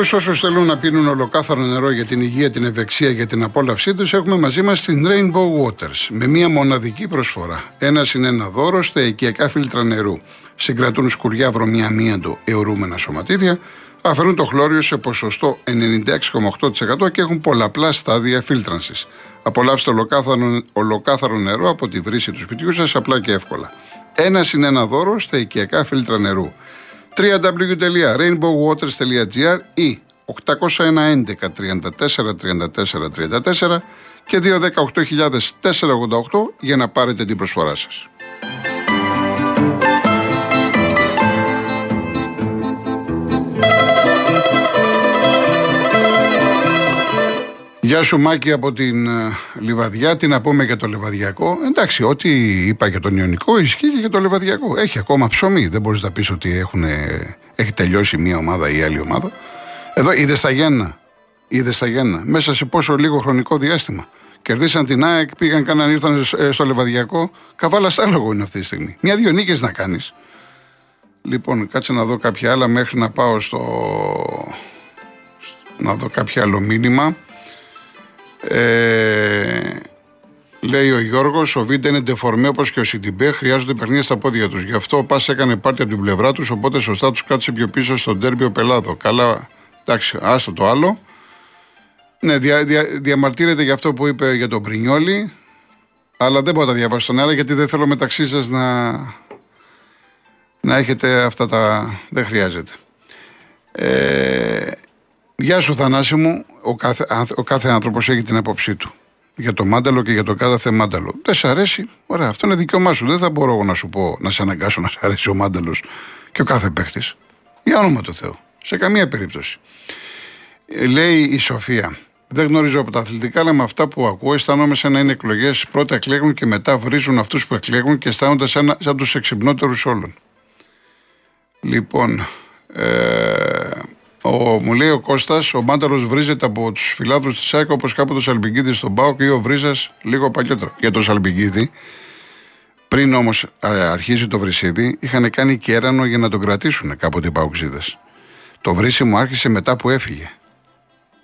Για όλους όσους θέλουν να πίνουν ολοκάθαρο νερό για την υγεία, την ευεξία και την απόλαυσή τους, έχουμε μαζί μας την Rainbow Waters με μία μοναδική προσφορά. Ένας είναι ένα δώρο στα οικιακά φίλτρα νερού. Συγκρατούν σκουριά, βρωμιά, αμύαντο, αιωρούμενα σωματίδια, αφαιρούν το χλώριο σε ποσοστό 96,8% και έχουν πολλαπλά στάδια φίλτρανσης. Απολαύστε ολοκάθαρο, ολοκάθαρο νερό από τη βρύση του σπιτιού σας απλά και εύκολα. Ένας είναι ένα δώρο στα οικιακά φίλτρα νερού www.rainbowwaters.gr ή 801 34 34 και 218.488 για να πάρετε την προσφορά σας. Γεια σου Μάκη από την uh, Λιβαδιά, τι να πούμε για το Λεβαδιακό. Εντάξει, ό,τι είπα για τον Ιωνικό ισχύει και για το Λεβαδιακό. Έχει ακόμα ψωμί, δεν μπορείς να πεις ότι έχουν, έχει τελειώσει μία ομάδα ή άλλη ομάδα. Εδώ είδες στα Γέννα, είδες στα Γέννα, μέσα σε πόσο λίγο χρονικό διάστημα. Κερδίσαν την ΑΕΚ, πήγαν κάναν, ήρθαν ε, στο Λεβαδιακό. Καβάλα άλογο είναι αυτή τη στιγμή. Μια-δύο νίκες να κάνεις. Λοιπόν, κάτσε να δω κάποια άλλα μέχρι να πάω στο. Να δω κάποιο άλλο μήνυμα. Ε, λέει ο Γιώργος, ο Βίντα είναι ντεφορμέ όπως και ο Σιντιμπέ. Χρειάζονται παιχνίδια στα πόδια τους. Γι' αυτό ο Πας έκανε πάρτι από την πλευρά τους. Οπότε σωστά τους κάτσε πιο πίσω στον τέρμπιο πελάδο. Καλά, εντάξει, άστο το άλλο. Ναι, δια, δια, διαμαρτύρεται για αυτό που είπε για τον Πρινιόλη. Αλλά δεν μπορώ να τα διαβάσω τον άλλο γιατί δεν θέλω μεταξύ σας να, να έχετε αυτά τα. Δεν χρειάζεται. Ε, Γεια σου Θανάση μου, ο κάθε, ο κάθε άνθρωπος έχει την άποψή του. Για το μάνταλο και για το κάθε μάνταλο. Δεν σ' αρέσει, ωραία, αυτό είναι δικαίωμά σου. Δεν θα μπορώ εγώ να σου πω, να σε αναγκάσω να σ' αρέσει ο μάνταλος και ο κάθε παίχτης. Για όνομα του Θεού. Σε καμία περίπτωση. Ε, λέει η Σοφία, δεν γνωρίζω από τα αθλητικά, αλλά με αυτά που ακούω αισθάνομαι σαν να είναι εκλογές. Πρώτα εκλέγουν και μετά βρίζουν αυτούς που εκλέγουν και αισθάνονται σαν, σαν τους εξυπνότερους όλων. Λοιπόν, ε, ο, μου λέει ο Κώστας, ο Μάνταλο βρίζεται από τους φιλάδρου της ΣΑΚ όπως κάποτε ο Σαλμπιγκίδη στον Πάοκ ή ο Βρίζας λίγο παλιότερα. Για τον Σαλμπιγκίδη, πριν όμως αρχίσει το βρυσίδι, είχαν κάνει κέρανο για να τον κρατήσουν κάποτε οι Παουξίδε. Το βρίσιμο άρχισε μετά που έφυγε.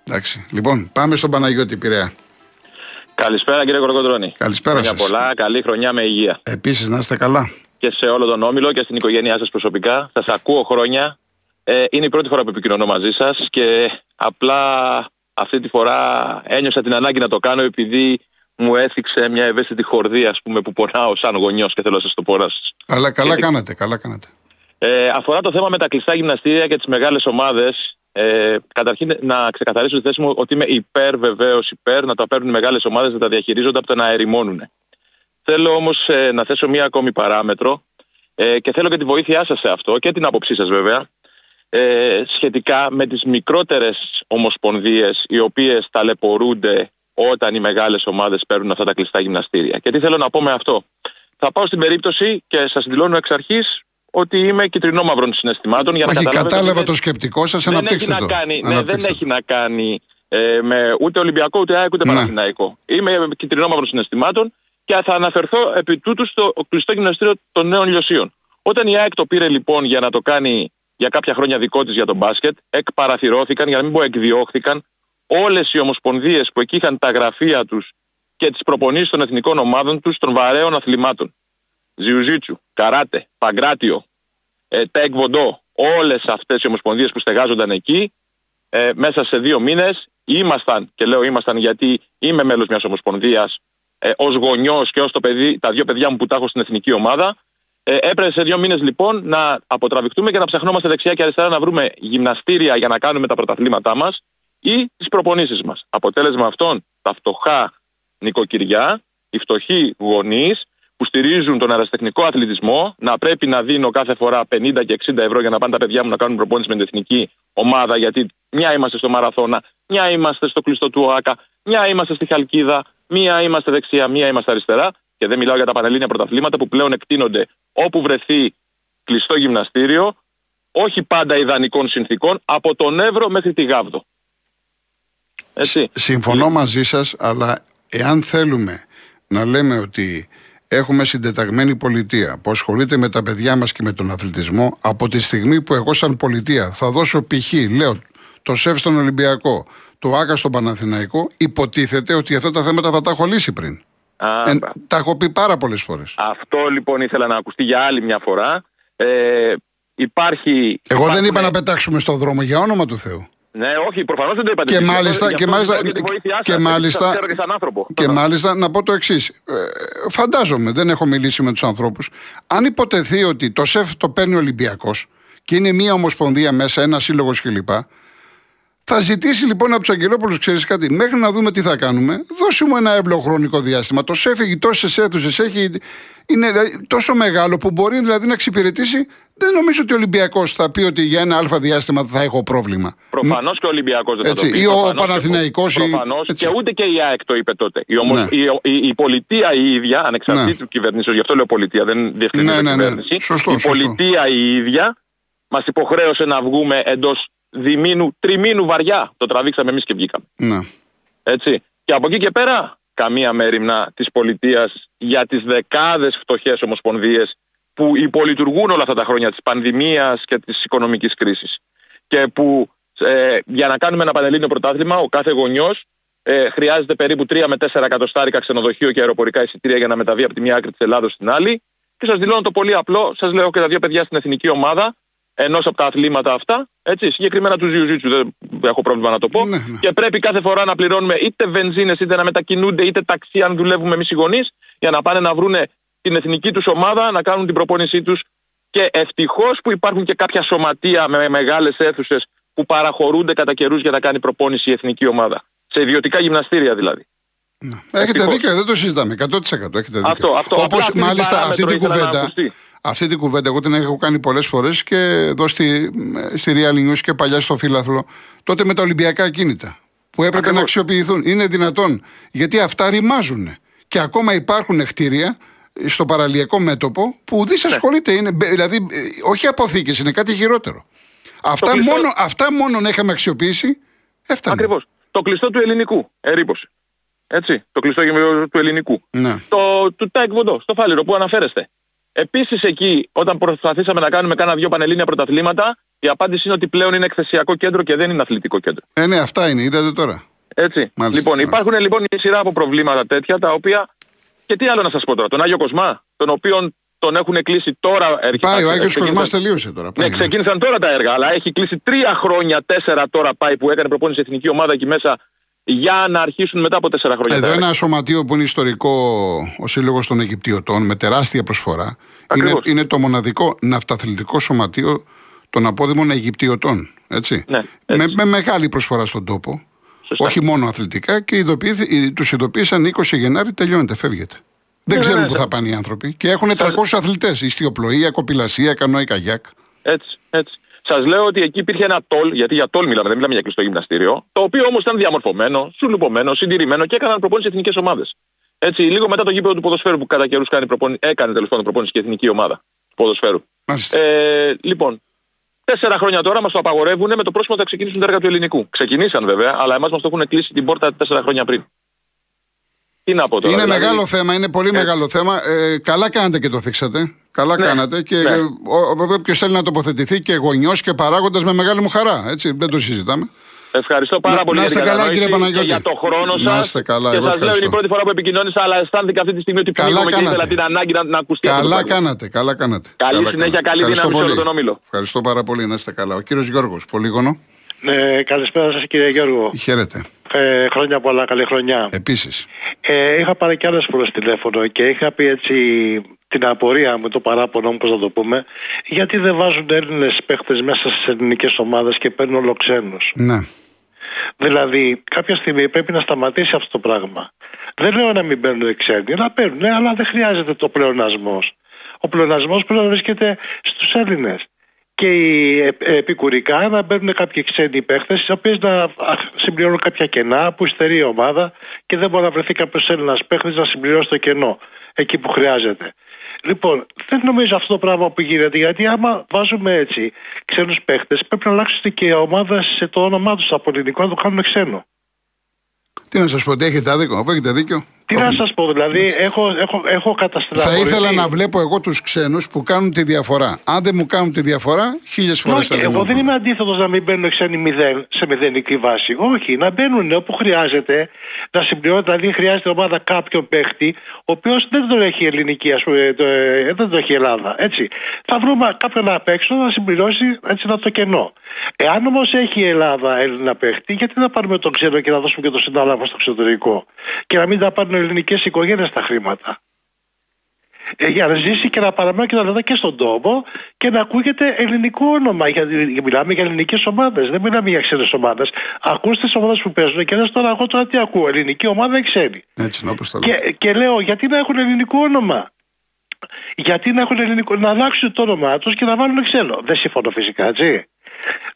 Εντάξει. Λοιπόν, πάμε στον Παναγιώτη Πειραιά. Καλησπέρα κύριε Κορκοντρόνη. Καλησπέρα σας. πολλά, καλή χρονιά με υγεία. Επίσης να είστε καλά. Και σε όλο τον Όμιλο και στην οικογένειά σας προσωπικά. Σας ακούω χρόνια ε, είναι η πρώτη φορά που επικοινωνώ μαζί σας και απλά αυτή τη φορά ένιωσα την ανάγκη να το κάνω επειδή μου έθιξε μια ευαίσθητη χορδία ας πούμε, που πονάω σαν γονιός και θέλω να σας το πω. Αλλά καλά κάνατε, καλά κάνατε. Ε, αφορά το θέμα με τα κλειστά γυμναστήρια και τις μεγάλες ομάδες. Ε, καταρχήν να ξεκαθαρίσω τη θέση μου ότι είμαι υπέρ, βεβαίως υπέρ, να τα παίρνουν οι μεγάλες ομάδες να τα διαχειρίζονται από το να ερημώνουν. Θέλω όμως ε, να θέσω μία ακόμη παράμετρο ε, και θέλω και τη βοήθειά σας σε αυτό και την άποψή σας βέβαια ε, σχετικά με τις μικρότερες ομοσπονδίες οι οποίες ταλαιπωρούνται όταν οι μεγάλες ομάδες παίρνουν αυτά τα κλειστά γυμναστήρια. Και τι θέλω να πω με αυτό. Θα πάω στην περίπτωση και σας δηλώνω εξ αρχής ότι είμαι κυτρινόμαυρων συναισθημάτων. Για Όχι, να κατάλαβα το σκεπτικό σας, αναπτύξτε το. κάνει, ναι, δεν έχει να κάνει ε, με ούτε Ολυμπιακό, ούτε ΑΕΚ, ούτε ναι. Παναθηναϊκό. Είμαι κυτρινόμαυρων συναισθημάτων και θα αναφερθώ επί τούτου στο κλειστό γυμναστήριο των νέων λιωσίων. Όταν η ΑΕΚ το πήρε λοιπόν για να το κάνει για κάποια χρόνια δικό της για τον μπάσκετ, εκπαραθυρώθηκαν, για να μην πω εκδιώχθηκαν, όλες οι ομοσπονδίες που εκεί είχαν τα γραφεία τους και τις προπονήσεις των εθνικών ομάδων τους των βαρέων αθλημάτων. Ζιουζίτσου, καράτε, παγκράτιο, ε, τέκ βοντό, όλες αυτές οι ομοσπονδίες που στεγάζονταν εκεί, ε, μέσα σε δύο μήνες ήμασταν, και λέω ήμασταν γιατί είμαι μέλος μιας ομοσπονδίας ε, ως γονιός και ως τα δύο παιδιά μου που τα έχω στην εθνική ομάδα, ε, έπρεπε σε δύο μήνες λοιπόν να αποτραβηχτούμε και να ψαχνόμαστε δεξιά και αριστερά να βρούμε γυμναστήρια για να κάνουμε τα πρωταθλήματά μας ή τις προπονήσεις μας. Αποτέλεσμα αυτών, τα φτωχά νοικοκυριά, οι φτωχοί γονείς που στηρίζουν τον αεραστεχνικό αθλητισμό, να πρέπει να δίνω κάθε φορά 50 και 60 ευρώ για να πάνε τα παιδιά μου να κάνουν προπόνηση με την εθνική ομάδα, γιατί μια είμαστε στο Μαραθώνα, μια είμαστε στο κλειστό του ΟΑΚΑ, μια είμαστε στη Χαλκίδα, μία είμαστε δεξιά, μία είμαστε αριστερά. Και δεν μιλάω για τα πανελλήνια πρωταθλήματα που πλέον εκτείνονται όπου βρεθεί κλειστό γυμναστήριο, όχι πάντα ιδανικών συνθήκων, από τον Εύρο μέχρι τη Γάβδο. Έτσι. Συμφωνώ μαζί σας, αλλά εάν θέλουμε να λέμε ότι έχουμε συντεταγμένη πολιτεία που ασχολείται με τα παιδιά μας και με τον αθλητισμό, από τη στιγμή που εγώ σαν πολιτεία θα δώσω π.χ. λέω το ΣΕΦ στον Ολυμπιακό, το ΆΚΑ στον Παναθηναϊκό, υποτίθεται ότι αυτά τα θέματα θα τα έχω λύσει πριν. Α, Ε, μπα. τα έχω πει πάρα πολλές φορές. Αυτό λοιπόν ήθελα να ακουστεί για άλλη μια φορά. Ε, υπάρχει. Εγώ δεν υπάρχουν- είπα να πετάξουμε στον δρόμο για όνομα του Θεού. Ναι, όχι, προφανώς δεν το είπατε. Και εσείς. μάλιστα- Γι' και αυτό μάλιστα- ζητώ και τη βοήθειά σας, και γιατί μάλιστα- σας ξέρω και σαν άνθρωπο. Και μάλιστα να πω το εξής. φαντάζομαι, δεν έχω μιλήσει με τους ανθρώπους. Αν υποτεθεί ότι το ΣΕΦ το παίρνει ο Ολυμπιακός και είναι μία ομοσπονδία μέσα, ένας σύλλογος κλπ. Θα ζητήσει λοιπόν από τους Αγγελόπουλους, ξέρεις κάτι, μέχρι να δούμε τι θα κάνουμε, δώσε μου ένα εύλογο χρονικό διάστημα. Το ΣΕΦ έχει τόσες αίθουσες, έχει... είναι δηλαδή, τόσο μεγάλο που μπορεί δηλαδή να εξυπηρετήσει. Δεν νομίζω ότι ο Ολυμπιακός θα πει ότι για ένα αλφα διάστημα θα έχω πρόβλημα. Προφανώς και ο Ολυμπιακός δεν θα Έτσι, το πει. ή ο προφανώς και- Παναθηναϊκός ή- προφανώς, έτσι. και ούτε και η ΑΕΚ το είπε τότε. Η, ομος- Ναι. η, η, η πολιτεία η ίδια, ανεξαρτήτου Ναι. κυβερνήσεως, γι' αυτό λέω πολιτεία, δεν Ναι, διευκρινίζω ναι, ναι. κυβέρνηση. Σωστό, η σωστό. πολιτεία η ίδια μας υποχρέωσε να βγούμε εντός διμήνου, τριμήνου βαριά. Το τραβήξαμε εμείς και βγήκαμε. Ναι. Έτσι. Και από εκεί και πέρα, καμία μέρημνα της πολιτείας για τις δεκάδες φτωχές ομοσπονδίες που υπολειτουργούν όλα αυτά τα χρόνια της πανδημίας και της οικονομικής κρίσης. Και που ε, για να κάνουμε ένα πανελλήνιο πρωτάθλημα, ο κάθε γονιός ε, χρειάζεται περίπου 3 με 4 εκατοστάρικα ξενοδοχείο και αεροπορικά εισιτήρια για να μεταβεί από τη μία άκρη της Ελλάδος στην άλλη. Και σας δηλώνω το πολύ απλό, σας λέω και τα δύο παιδιά στην εθνική ομάδα, ενός από τα αθλήματα αυτά, έτσι, συγκεκριμένα του Ζιουζίτσου, δεν έχω πρόβλημα να το πω. Ναι, ναι. Και πρέπει κάθε φορά να πληρώνουμε είτε βενζίνες, είτε να μετακινούνται, είτε ταξί, αν δουλεύουμε εμείς οι γονείς, για να πάνε να βρούνε την εθνική τους ομάδα, να κάνουν την προπόνησή τους. Και ευτυχώς που υπάρχουν και κάποια σωματεία με μεγάλες αίθουσες που παραχωρούνται κατά καιρούς για να κάνει προπόνηση η εθνική ομάδα. Σε ιδιωτικά γυμναστήρια δηλαδή. Έχετε Ευτυχώς. δίκιο, δεν το συζητάμε. 100% έχετε δίκιο. Αυτό, αυτό. Απλά Όπως αυτή την μάλιστα αυτή παράμετρο την ήθελα να κουβέντα. Ακουστεί. Αυτή την κουβέντα εγώ την έχω κάνει πολλές φορές και εδώ στη, στη Real News και παλιά στο Φίλαθλο. Τότε με τα Ολυμπιακά κίνητα που έπρεπε Ακριβώς. να αξιοποιηθούν. Είναι δυνατόν. Γιατί αυτά ρημάζουν. Και ακόμα υπάρχουν κτίρια στο παραλιακό μέτωπο που δεν Ναι. σε ασχολείται. Είναι, μπε- δηλαδή, ε, όχι αποθήκες, είναι κάτι χειρότερο. Αυτά, κλειστό- μόνο, αυτά μόνο να είχαμε αξιοποιήσει, έφτανε. Ακριβώς. Το κλειστό του ελληνικού. Ερείπωση. Έτσι. Το κλειστό γυμναστήριο του ελληνικού. Ναι. Το, του Τάε Κβον Ντο, στο Φάληρο που αναφέρεστε. Επίσης εκεί, όταν προσπαθήσαμε να κάνουμε κάνα δύο πανελλήνια πρωταθλήματα, η απάντηση είναι ότι πλέον είναι εκθεσιακό κέντρο και δεν είναι αθλητικό κέντρο. Ε, ναι, αυτά είναι, είδατε τώρα. Έτσι. Μάλιστα, λοιπόν, μάλιστα. υπάρχουν λοιπόν μια σειρά από προβλήματα τέτοια τα οποία. Και τι άλλο να σας πω τώρα. Τον Άγιο Κοσμά, τον οποίον τον έχουν κλείσει τώρα. έρχεται- Πάει, ο Άγιος ξεκίνησαν- Κοσμάς τελείωσε τώρα. Ναι, Πάει, ξεκίνησαν τώρα τα έργα, αλλά έχει κλείσει τρία χρόνια, τέσσερα τώρα πάει που έκανε προπόνηση η εθνική ομάδα εκεί μέσα για να αρχίσουν μετά από τέσσερα χρόνια. Εδώ τα έργα. ένα σωματείο που είναι ιστορικό, ο Σύλλογος των Αιγυπτιωτών, με τεράστια προσφορά. Είναι, Ακριβώς. είναι το μοναδικό ναυταθλητικό σωματείο των απόδημων Αιγυπτιωτών. Έτσι. Ναι, με, έτσι. με μεγάλη προσφορά στον τόπο. Σωστά. Όχι μόνο αθλητικά και τους ειδοποίησαν 20 Γενάρη, τελειώνεται, φεύγετε. Δεν Ναι, ξέρουν ναι, που ναι. θα πάνε οι άνθρωποι. Και έχουν 300 αθλητές. Ιστιοπλοεία, κοπηλασία, κανόη, καγιάκ. Έτσι, έτσι. Σας λέω ότι εκεί υπήρχε ένα τόλ, γιατί για τόλ μιλάμε, δεν μιλάμε για κλειστό γυμναστήριο, το οποίο όμως ήταν διαμορφωμένο, σουλουπωμένο, συντηρημένο και έκαναν προπόνηση εθνικές ομάδες. Έτσι, λίγο μετά το γήπεδο του ποδοσφαίρου που κατά καιρούς κάνει προπόνηση, έκανε τέλος πάντων προπόνηση και η εθνική ομάδα του ποδοσφαίρου. Μάλιστα. Ε, λοιπόν, τέσσερα χρόνια τώρα μας το απαγορεύουν με το πρόσημο ότι θα ξεκινήσουν τα έργα του ελληνικού. Ξεκινήσαν βέβαια, αλλά εμάς μας το έχουν κλείσει την πόρτα τέσσερα χρόνια πριν. Τι να πω τώρα. Είναι δηλαδή, μεγάλο θέμα, είναι πολύ μεγάλο θέμα. Ε, καλά κάνατε και το θίξατε. Καλά Ναι, κάνατε και ναι. όποιο θέλει να τοποθετηθεί και γονιός και παράγοντας με μεγάλη μου χαρά. Έτσι, δεν το συζητάμε. Ευχαριστώ πάρα Να- πολύ να για την είστε καλά, κατανόηση κύριε Παναγιώτη. και για το χρόνο Να σας. είστε καλά, Και εγώ σας λέω είναι ευχαριστώ. η πρώτη φορά που επικοινώνησα, αλλά αισθάνθηκα αυτή τη στιγμή ότι Καλά πνίγομαι και κάνατε. ήθελα την ανάγκη να, να ακουστεί αυτό το Καλά πράγμα. κάνατε, καλά κάνατε. Καλή Καλά συνέχεια, κάνατε. καλή Ευχαριστώ δύναμη σε όλο πολύ. τον όμιλο. Ευχαριστώ πάρα πολύ, να είστε καλά. Ο κύριος Γιώργος, Πολύγωνο, Ναι, καλησπέρα σας κύριε Γιώργο. χαίρετε. Ε, χρόνια πολλά, καλή χρονιά. Επίσης. Ε, είχα πάρει κι άλλες φορές τηλέφωνο και είχα πει έτσι την απορία μου, το παράπονο μου, πώς να το πούμε, γιατί δεν βάζουν Έλληνες παίχτες μέσα στις ελληνικές ομάδες και παίρνουν όλο ξένους. Ναι. Δηλαδή, κάποια στιγμή πρέπει να σταματήσει αυτό το πράγμα. Δεν λέω να μην παίρνουν ξένοι, να παίρνουν, ναι, αλλά δεν χρειάζεται το πλεονασμός. Ο πλεονασμός πρέπει να βρίσκεται στους Έλληνες. Και οι ε- επικουρικά να παίρνουν κάποιοι ξένοι παίχτες, οι οποίες να α, συμπληρώνουν κάποια κενά που υστερεί η ομάδα και δεν μπορεί να βρεθεί κάποιος Έλληνας παίχτης να συμπληρώσει το κενό εκεί που χρειάζεται. Λοιπόν, δεν νομίζω αυτό το πράγμα που γίνεται, γιατί άμα βάζουμε έτσι ξένους παίχτες, πρέπει να αλλάξουν και η ομάδα σε το όνομά τους από ελληνικό να το κάνουν ξένο. Τι να σας πω, ότι έχετε άδικο, αφού έχετε δίκιο. Τι να σας πω, δηλαδή, έχω, έχω, έχω Θα ήθελα να βλέπω εγώ τους ξένους που κάνουν τη διαφορά. Αν δεν μου κάνουν τη διαφορά, χίλιες φορές θα Εγώ δεν είμαι αντίθετος να μην μπαίνουν ξένοι μηδέν, σε μηδενική βάση. Όχι, να μπαίνουν όπου χρειάζεται, να συμπληρώνει, δηλαδή χρειάζεται ομάδα κάποιον παίχτη, ο οποίος δεν τον έχει ελληνική, ας πούμε, το, ε, δεν τον έχει Ελλάδα. Έτσι. Θα βρούμε κάποιον απ' έξω να συμπληρώσει έτσι να το κενό. Εάν όμως έχει η Ελλάδα Έλληνα παίχτη, γιατί να πάρουμε τον ξένο και να δώσουμε και το συνάλλαγμα στο εξωτερικό; Και να μην τα πάρουν ελληνικές οικογένειες τα χρήματα. Ε, για να ζήσει και να παραμένει και να και στον τόπο και να ακούγεται ελληνικό όνομα. Γιατί μιλάμε για ελληνικές ομάδες, δεν μιλάμε για ξένες ομάδες. Ακούστε τις ομάδες που παίζουν και λες τώρα, εγώ τώρα τι ακούω, ελληνική ομάδα ή ξένη. Έτσι, όπως το και, και λέω, γιατί να έχουν ελληνικό όνομα; Γιατί να έχουν ελληνικό, να αλλάξουν το όνομά τους και να βάλουν ξένο. Δεν συμφωνώ φυσικά, έτσι.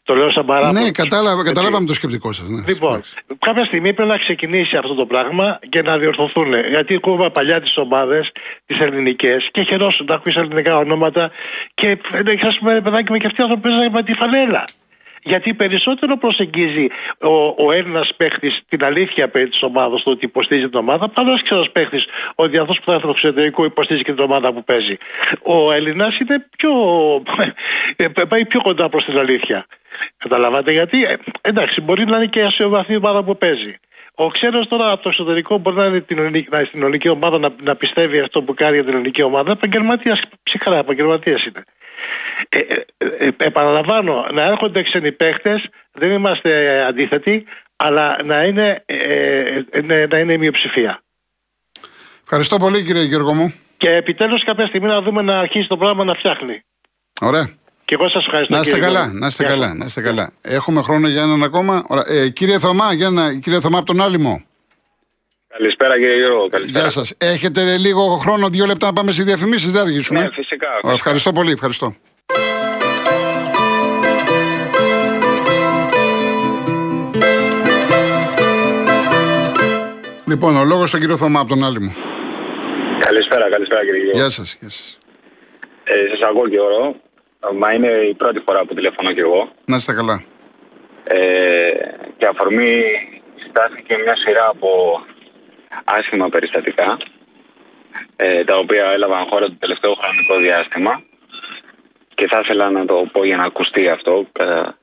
Το λέω σαν παράδειγμα. Ναι, κατάλαβα, καταλάβαμε το σκεπτικό σας. Ναι. Λοιπόν, κάποια στιγμή πρέπει να ξεκινήσει αυτό το πράγμα και να διορθωθούν. Γιατί ακόμα παλιά τις ομάδες, τις ελληνικές, και χαιρόσουν να ακούσει ελληνικά ονόματα και ας πούμε, παιδάκι με και αυτοί οι άνθρωποι παίζανε με τη φανέλα. Γιατί περισσότερο προσεγγίζει ο, ο Έλληνας παίχτης την αλήθεια περί της ομάδας του ότι υποστηρίζει την ομάδα, παρά ένα ξένο παίχτης ότι αυτό που θα έρθει στο εξωτερικό υποστηρίζει και την ομάδα που παίζει. Ο Έλληνας είναι πιο. πάει πιο κοντά προς την αλήθεια. Καταλαβαίνετε γιατί; Ε, εντάξει, μπορεί να είναι και η ομάδα που παίζει. Ο ξένος τώρα από το εξωτερικό μπορεί να είναι την ελληνική, να, στην ελληνική ομάδα να, να πιστεύει αυτό που κάνει για την ελληνική ομάδα. Επαγγελματία, ψυχρά επαγγελματίας είναι. Ε, ε, ε, επαναλαμβάνω, να έρχονται ξένοι παίχτες, δεν είμαστε αντίθετοι, αλλά να είναι, ε, να είναι η μειοψηφία. Ευχαριστώ πολύ κύριε Γιώργο μου. Και επιτέλους κάποια στιγμή να δούμε να αρχίσει το πράγμα να φτιάχνει. Ωραία. Και εγώ σας ευχαριστώ. Να είστε καλά, να είστε καλά, να είστε καλά. Έχουμε χρόνο για έναν ακόμα. Ε, κύριε Θωμά, για ένα, κύριε Θωμά από τον Άλυμο. Καλησπέρα κύριε Γιώργο. Καλησπέρα. Γεια σας. Έχετε λίγο χρόνο, δύο λεπτά να πάμε στι διαφημίσεις, δεν αργήσουμε. Ναι, φυσικά. φυσικά. Ευχαριστώ πολύ, ευχαριστώ. Λοιπόν, ο λόγος στον κύριο Θωμά από τον Άλυμο. Καλησπέρα, καλησπέρα κύριε Γιώργο. Γεια σας. Γεια σας. Ε, σας ακούω Γιώργο. Μα είναι η πρώτη φορά που τηλεφωνώ και εγώ. Να είστε καλά. Ε, και αφορμή στάθηκε μια σειρά από άσχημα περιστατικά ε, τα οποία έλαβαν χώρα το τελευταίο χρονικό διάστημα και θα ήθελα να το πω για να ακουστεί αυτό κατά,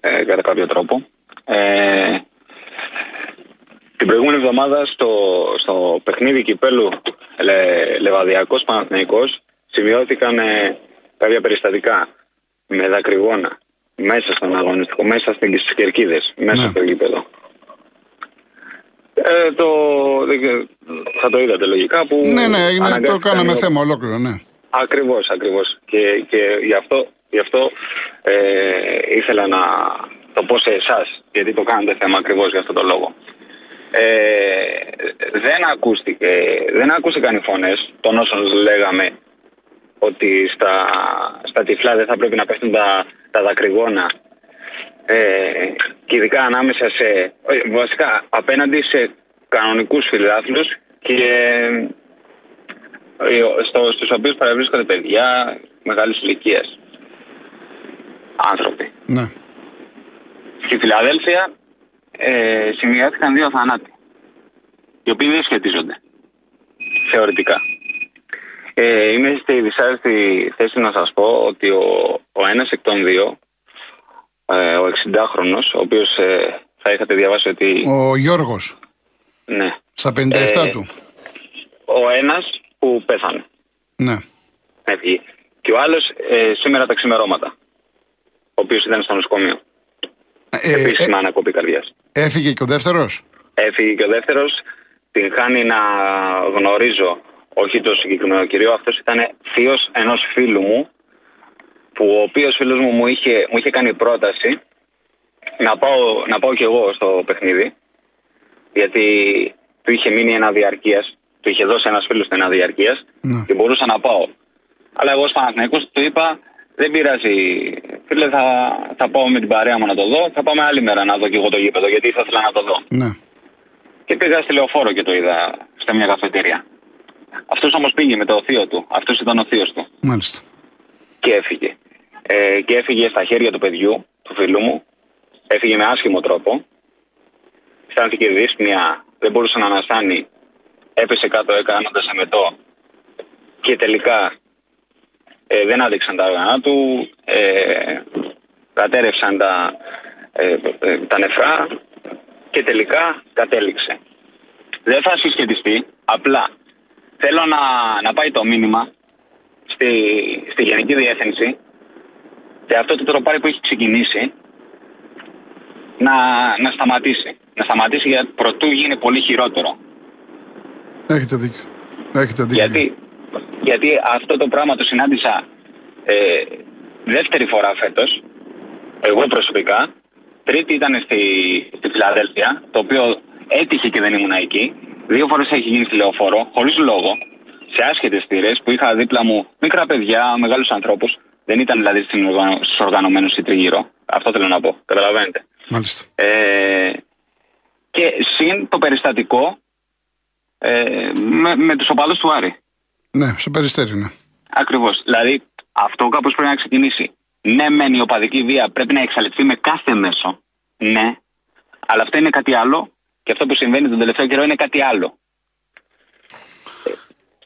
ε, κατά κάποιο τρόπο. Ε, την προηγούμενη εβδομάδα στο, στο παιχνίδι κυπέλου Λε, Λεβαδιακός Παναθηναϊκός σημειώθηκαν ε, κάποια περιστατικά με δακρυγόνα μέσα στον αγωνιστικό, μέσα στις κερκίδες, μέσα ναι. στο γήπεδο. Ε, το, θα το είδατε λογικά που. Ναι, ναι, είναι, το κάναμε θέμα ολόκληρο, ναι. Ακριβώς, ακριβώς. Και, και γι' αυτό, γι αυτό ε, ήθελα να το πω σε εσάς, γιατί το κάνετε θέμα ακριβώς για αυτόν τον λόγο. Ε, δεν ακούστηκε, δεν ακούστηκαν οι φωνές των όσων λέγαμε ότι στα, στα τυφλά δεν θα πρέπει να πέφτουν τα, τα δακρυγόνα ε, και ειδικά ανάμεσα σε, βασικά απέναντι σε κανονικούς φιλάθλους και ε, στο, στους οποίους παραβρίσκονται παιδιά μεγάλης ηλικίας. άνθρωποι. Ναι. Στη Φιλαδέλφια ε, σημειώθηκαν δύο θανάτοι οι οποίοι δεν σχετίζονται θεωρητικά. Ε, είμαι στη δυσάρεστη θέση να σας πω ότι ο, ο ένας εκ των δύο ε, ο 60χρονο, ο οποίος ε, θα είχατε διαβάσει ότι. Ο Γιώργος. Ναι. Στα 57 ε, του. Ο ένας που πέθανε. Ναι. Έφυγε. Και ο άλλος σήμερα τα ξημερώματα. Ο οποίος ήταν στο νοσοκομείο. Ε, Επίση με ανακοπή καρδιάς. Έφυγε και ο δεύτερος; Έφυγε και ο δεύτερος. Την χάνει να γνωρίζω όχι το συγκεκριμένο κυρίο. Αυτός ήταν θείος ενός φίλου μου που ο οποίος φίλος μου μου είχε, μου είχε κάνει πρόταση να πάω, να πάω κι εγώ στο παιχνίδι γιατί του είχε μείνει ένα διαρκείας, του είχε δώσει ένας φίλος ένα διαρκείας ναι. και μπορούσα να πάω. Αλλά εγώ σαν του είπα δεν πειράζει. Φίλε, θα, θα πάω με την παρέα μου να το δω. Θα πάμε άλλη μέρα να δω κι εγώ το γήπεδο, γιατί θα ήθελα να το δω. Ναι. Και πήγα στη λεωφόρο και το είδα σε μια καφετέρια. Αυτός όμως πήγε με το θείο του. Αυτός ήταν ο θείος του. Μάλιστα. Και έφυγε ε, και έφυγε στα χέρια του παιδιού, του φίλου μου. Έφυγε με άσχημο τρόπο. Αισθάνθηκε δύσπνοια, δεν μπορούσε να αναστάνει έπεσε κάτω έκανοντας εμετό και τελικά ε, δεν άδειξαν τα όργανα του, ε, κατέρευσαν τα, ε, ε, τα νεφρά και τελικά κατέληξε. Δεν θα συσχετιστεί, απλά θέλω να, να πάει το μήνυμα στη, στη Γενική Διεύθυνση και αυτό το τροπάρι που έχει ξεκινήσει να, να σταματήσει. Να σταματήσει γιατί πρωτού γίνει πολύ χειρότερο. Έχετε δίκιο. Έχετε δίκιο. Γιατί, γιατί αυτό το πράγμα το συνάντησα ε, δεύτερη φορά φέτος, εγώ προσωπικά. Τρίτη ήταν στη, στη Φιλαδέλφια, το οποίο έτυχε και δεν ήμουν εκεί. Δύο φορές έχει γίνει στη λεωφόρο, χωρίς λόγο, σε άσχετες θύρες που είχα δίπλα μου μικρά παιδιά, μεγάλους ανθρώπους. Δεν ήταν δηλαδή στους οργανωμένους ή τριγύρω. Αυτό θέλω να πω. Καταλαβαίνετε. Μάλιστα. Ε, και συν το περιστατικό ε, με, με τους οπαδούς του Άρη. Ναι, στο περιστέρι, ναι. Ακριβώς. Δηλαδή αυτό κάπως πρέπει να ξεκινήσει. Ναι, μεν η οπαδική βία πρέπει να εξαλειφθεί με κάθε μέσο. Ναι. Αλλά αυτό είναι κάτι άλλο και αυτό που συμβαίνει τον τελευταίο καιρό είναι κάτι άλλο.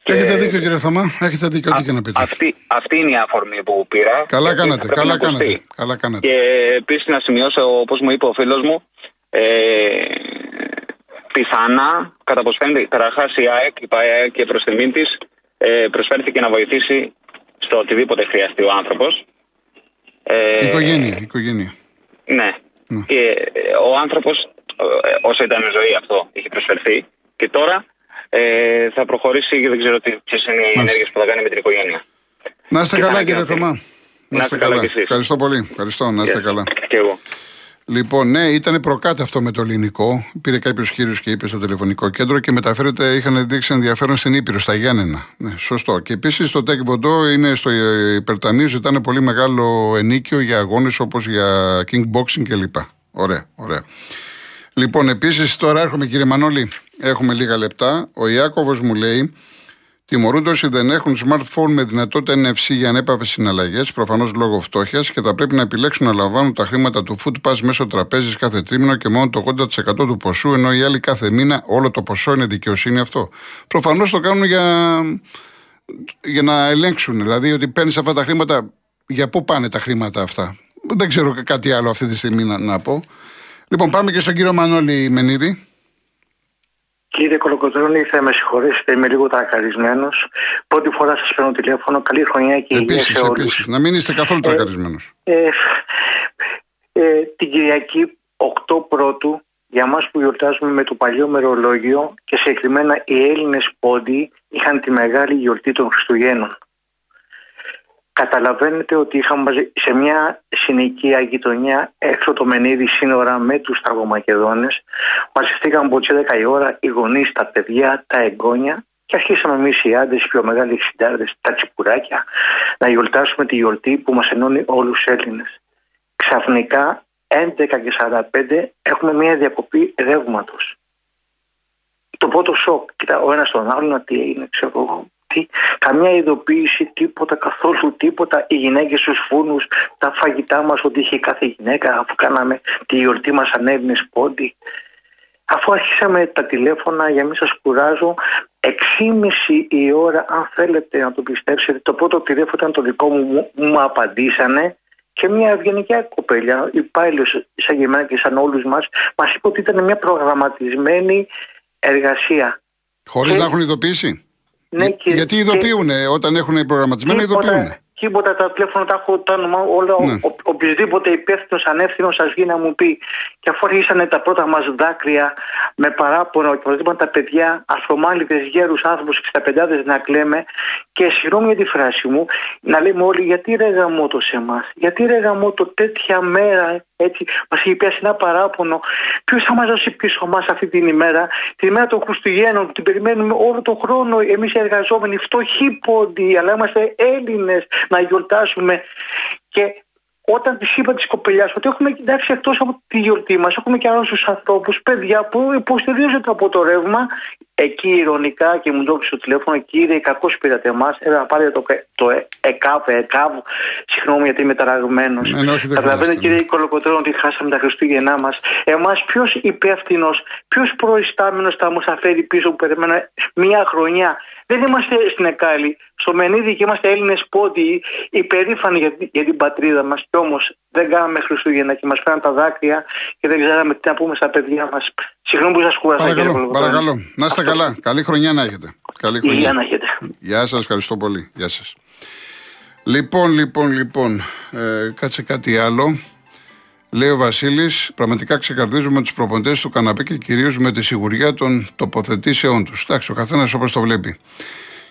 Έχετε δίκιο κύριε Θωμά, έχετε δίκιο ό,τι και να πείτε. Αυτή, αυτή είναι η αφορμή που πήρα. Καλά γιατί κάνατε, θα πρέπει καλά να ακουστεί. κάνατε, καλά κάνατε. Και επίσης να σημειώσω, όπως μου είπε ο φίλος μου, ε, πιθανά, κατά πώ φαίνεται, καταρχάς η ΑΕΚ, η ΠΑΕ και προς τιμήν της, ε, προσφέρθηκε να βοηθήσει στο οτιδήποτε χρειαστεί ο άνθρωπος. Ε, Οικογένεια, οικογένεια. Ναι. Ναι. Και ε, ο άνθρωπος, όσο ήταν η ζωή αυτό, είχε προσφερθεί. Και τώρα ε, θα προχωρήσει και δεν ξέρω ποιες είναι οι ενέργειες που θα κάνει με την οικογένεια. Να είστε Και καλά θα κύριε ανακοινωθεί. Θωμά. Να είστε καλά κι εσείς. Ευχαριστώ πολύ. Ευχαριστώ, να είστε Yes. καλά. Και εγώ. Λοιπόν, ναι, ήταν προκάτε αυτό με το ελληνικό. Πήρε κάποιο κύριο και είπε στο τηλεφωνικό κέντρο και μεταφέρεται, είχαν δείξει ενδιαφέρον στην Ήπειρο, στα Γιάννενα. Ναι, σωστό. Και επίσης το Τέκ Βοντό είναι στο υπερταμείο, ζητάνε πολύ μεγάλο ενίκιο για αγώνες όπως για kickboxing κλπ. Ωραία, ωραία. Λοιπόν, επίσης τώρα έρχομαι κύριε Μανώλη, έχουμε λίγα λεπτά. Ο Ιάκωβος μου λέει Τιμωρούνται όσοι δεν έχουν smartphone με δυνατότητα NFC για ανέπαυε συναλλαγές, προφανώς λόγω φτώχειας, και θα πρέπει να επιλέξουν να λαμβάνουν τα χρήματα του Food Pass μέσω τραπέζης κάθε τρίμηνο και μόνο το 80% του ποσού, ενώ οι άλλοι κάθε μήνα όλο το ποσό είναι δικαιοσύνη αυτό. Προφανώς το κάνουν για, για να ελέγξουν. Δηλαδή ότι παίρνεις αυτά τα χρήματα, για πού πάνε τα χρήματα αυτά. Δεν ξέρω κάτι άλλο αυτή τη στιγμή να, να πω. Λοιπόν, πάμε και στον κύριο Μανώλη Μενίδη. Κύριε Κολοκοτρώνη, θα με συγχωρέσετε, είμαι λίγο τρακαρισμένος. Πρώτη φορά σας παίρνω τηλέφωνο. Καλή χρονιά και υγεία Επίσης, σε όλους. επίσης. Να μην είστε καθόλου τρακαρισμένος. Ε, ε, την Κυριακή 8 πρώτου, για μας που γιορτάζουμε με το παλιό μερολόγιο και συγκεκριμένα οι Έλληνες πόντιοι είχαν τη μεγάλη γιορτή των Χριστουγέννων. Καταλαβαίνετε ότι είχαμε μαζί σε μια συνοικία γειτονιά έξω το Μενίδη σύνορα με τους Σταυρομακεδόνες. Μαζιστήκαν από τις 10 η ώρα οι γονείς, τα παιδιά, τα εγγόνια και αρχίσαμε εμείς οι άντρες, οι πιο μεγάλοι εξιντάρδε, τα τσιπουράκια, να γιορτάσουμε τη γιορτή που μας ενώνει όλους τους Έλληνες. Ξαφνικά, 11 και 45, έχουμε μια διακοπή ρεύματος. Το πρώτο σοκ, κοίτα ο ένας τον άλλον, τι έγινε, ξέρω εγώ. Τι, καμιά ειδοποίηση, τίποτα, καθόλου τίποτα. Οι γυναίκες στους φούρνου, τα φαγητά μας, ότι είχε κάθε γυναίκα, αφού κάναμε τη γιορτή μας ανέβαινε πόντι. Αφού αρχίσαμε τα τηλέφωνα, για μην σας κουράζω, 6.30 η ώρα, αν θέλετε να το πιστέψετε, το πρώτο τηλέφωνο ήταν το δικό μου, μου, μου απαντήσανε και μια ευγενική κοπέλια, υπάλληλο σαν και εμένα και σαν όλους μας, μας είπε ότι ήταν μια προγραμματισμένη εργασία. Χωρίς Και- να έχουν ειδοποιήσει. Ναι, Για- και- γιατί και- ειδοποιούν όταν έχουν προγραμματισμένα, ειδοποιούν. Τίποτα τα τηλέφωνα τα έχω τα όνομα, όλα, Ναι. ο, οποιοδήποτε υπεύθυνος ανεύθυνος σας βγει να μου πει. Και αφού αρχίσανε τα πρώτα μας δάκρυα με παράπονο και οπωσδήποτε τα παιδιά, ασφομάλιδε, γέρους, άνθρωπου, 65 να κλαίμε. Και συγγνώμη για τη φράση μου, να λέμε όλοι γιατί ρε γαμώτο σε εμάς, γιατί ρε γαμώτο τέτοια μέρα έτσι, μας είχε πιάσει ένα παράπονο. Ποιος θα μας δώσει πίσω μας αυτή την ημέρα, την ημέρα των Χριστουγέννων που την περιμένουμε όλο τον χρόνο εμείς οι εργαζόμενοι, φτωχοί πόντι, αλλά είμαστε Έλληνες να γιορτάσουμε. Και όταν της είπα της κοπελιάς ότι έχουμε κοιτάξει εκτός από τη γιορτή μας, έχουμε και άλλους ανθρώπους, παιδιά που υποστηρίζονται από το ρεύμα, εκεί ηρωνικά και μου το στο τηλέφωνο, κύριε, κακώς πήρατε εμάς. Έλα πάρετε το, το ΕΚΑΒ, ΕΚΑΒ, συγγνώμη γιατί είμαι ταραγμένος. Ναι, Καταλαβαίνετε, κύριε Κολοκοτρόνο, ότι χάσαμε τα Χριστούγεννά μας. Εμάς, ποιος υπεύθυνος, ποιος προϊστάμενος θα μας φέρει πίσω που περιμένουμε μία χρονιά. Δεν είμαστε στην Εκάλη. Στο Μενίδη και είμαστε Έλληνες πόντιοι, υπερήφανοι για, για την πατρίδα μας. Κι όμως δεν κάναμε Χριστούγεννα και μας φέραν τα δάκρυα και δεν ξέραμε τι να πούμε στα παιδιά μας. Συγγνώμη που σας κούρασα. Παρακαλώ, παρακαλώ. Να είστε καλά. Καλή χρονιά να έχετε. Καλή χρονιά. να έχετε. Γεια σας, ευχαριστώ πολύ. Γεια σας. Λοιπόν, λοιπόν, λοιπόν, ε, κάτσε κάτι άλλο. Λέει ο Βασίλης, πραγματικά ξεκαρδίζουμε του προποντές του καναπέ και κυρίως με τη σιγουριά των τοποθετήσεών τους. Εντάξει, ο καθένας όπως το βλέπει.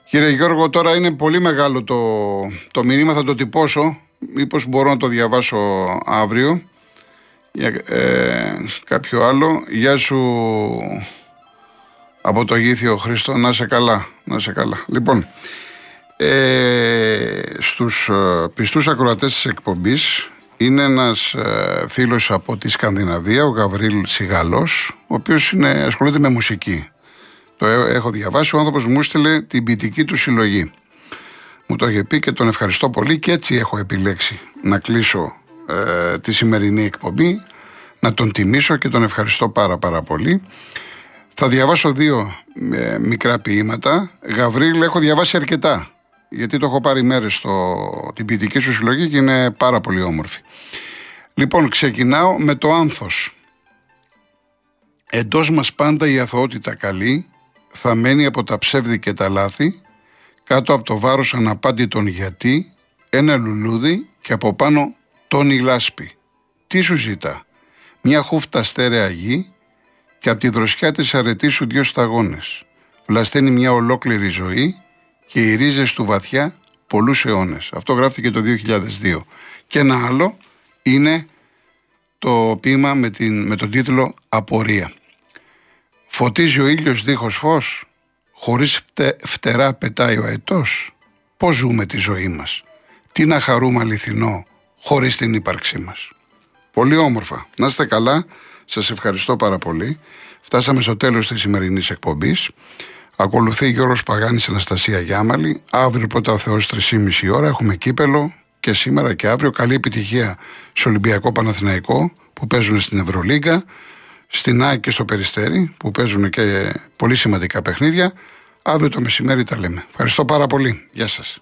Κύριε Γιώργο, τώρα είναι πολύ μεγάλο το, το μήνυμα, θα το τυπώσω. Μήπως μπορώ να το διαβάσω αύριο. Για, ε, κάποιο άλλο. Γεια σου από το Γήθιο Χρήστο. Να σε καλά. Να σε καλά. Λοιπόν, ε, στους ε, πιστούς ακροατές της εκπομπής είναι ένας ε, φίλος από τη Σκανδιναβία, ο Γαβρίλ Σιγαλός, ο οποίος είναι, ασχολείται με μουσική. Το έχω διαβάσει, ο άνθρωπος μου έστειλε την ποιητική του συλλογή. Μου το είχε πει και τον ευχαριστώ πολύ και έτσι έχω επιλέξει να κλείσω ε, τη σημερινή εκπομπή, να τον τιμήσω και τον ευχαριστώ πάρα πάρα πολύ. Θα διαβάσω δύο ε, μικρά ποίηματα. Γαβρίλ, έχω διαβάσει αρκετά, γιατί το έχω πάρει μέρες στο την ποιητική σου συλλογή και είναι πάρα πολύ όμορφη. Λοιπόν, ξεκινάω με το άνθος. Εντός μας πάντα η αθωότητα καλή θα μένει από τα ψεύδη και τα λάθη κάτω από το βάρος αναπάντητον γιατί, ένα λουλούδι και από πάνω τόνι λάσπη. Τι σου ζητά, μια χούφτα στέρεα γη και από τη δροσιά της αρετής σου δυο σταγόνες. Βλασταίνει μια ολόκληρη ζωή και οι ρίζες του βαθιά πολλούς αιώνες. Αυτό γράφτηκε το 2002. Και ένα άλλο είναι το ποίημα με, την, με τον τίτλο «Απορία». Φωτίζει ο ήλιος δίχως φως, χωρίς φτερά πετάει ο αετός. Πώς ζούμε τη ζωή μας. Τι να χαρούμε αληθινό χωρίς την ύπαρξή μας. Πολύ όμορφα. Να είστε καλά. Σας ευχαριστώ πάρα πολύ. Φτάσαμε στο τέλος της σημερινής εκπομπής. Ακολουθεί Γιώργος Παγάνης Αναστασία Γιάμαλη. Αύριο πρώτα ο Θεός 3,5 ώρα έχουμε κύπελο και σήμερα και αύριο. Καλή επιτυχία στο Ολυμπιακό Παναθηναϊκό που παίζουν στην Ευρωλίγκα στην ΑΕΚ και στο Περιστέρι που παίζουν και πολύ σημαντικά παιχνίδια. Αύριο το μεσημέρι τα λέμε. Ευχαριστώ πάρα πολύ. Γεια σας.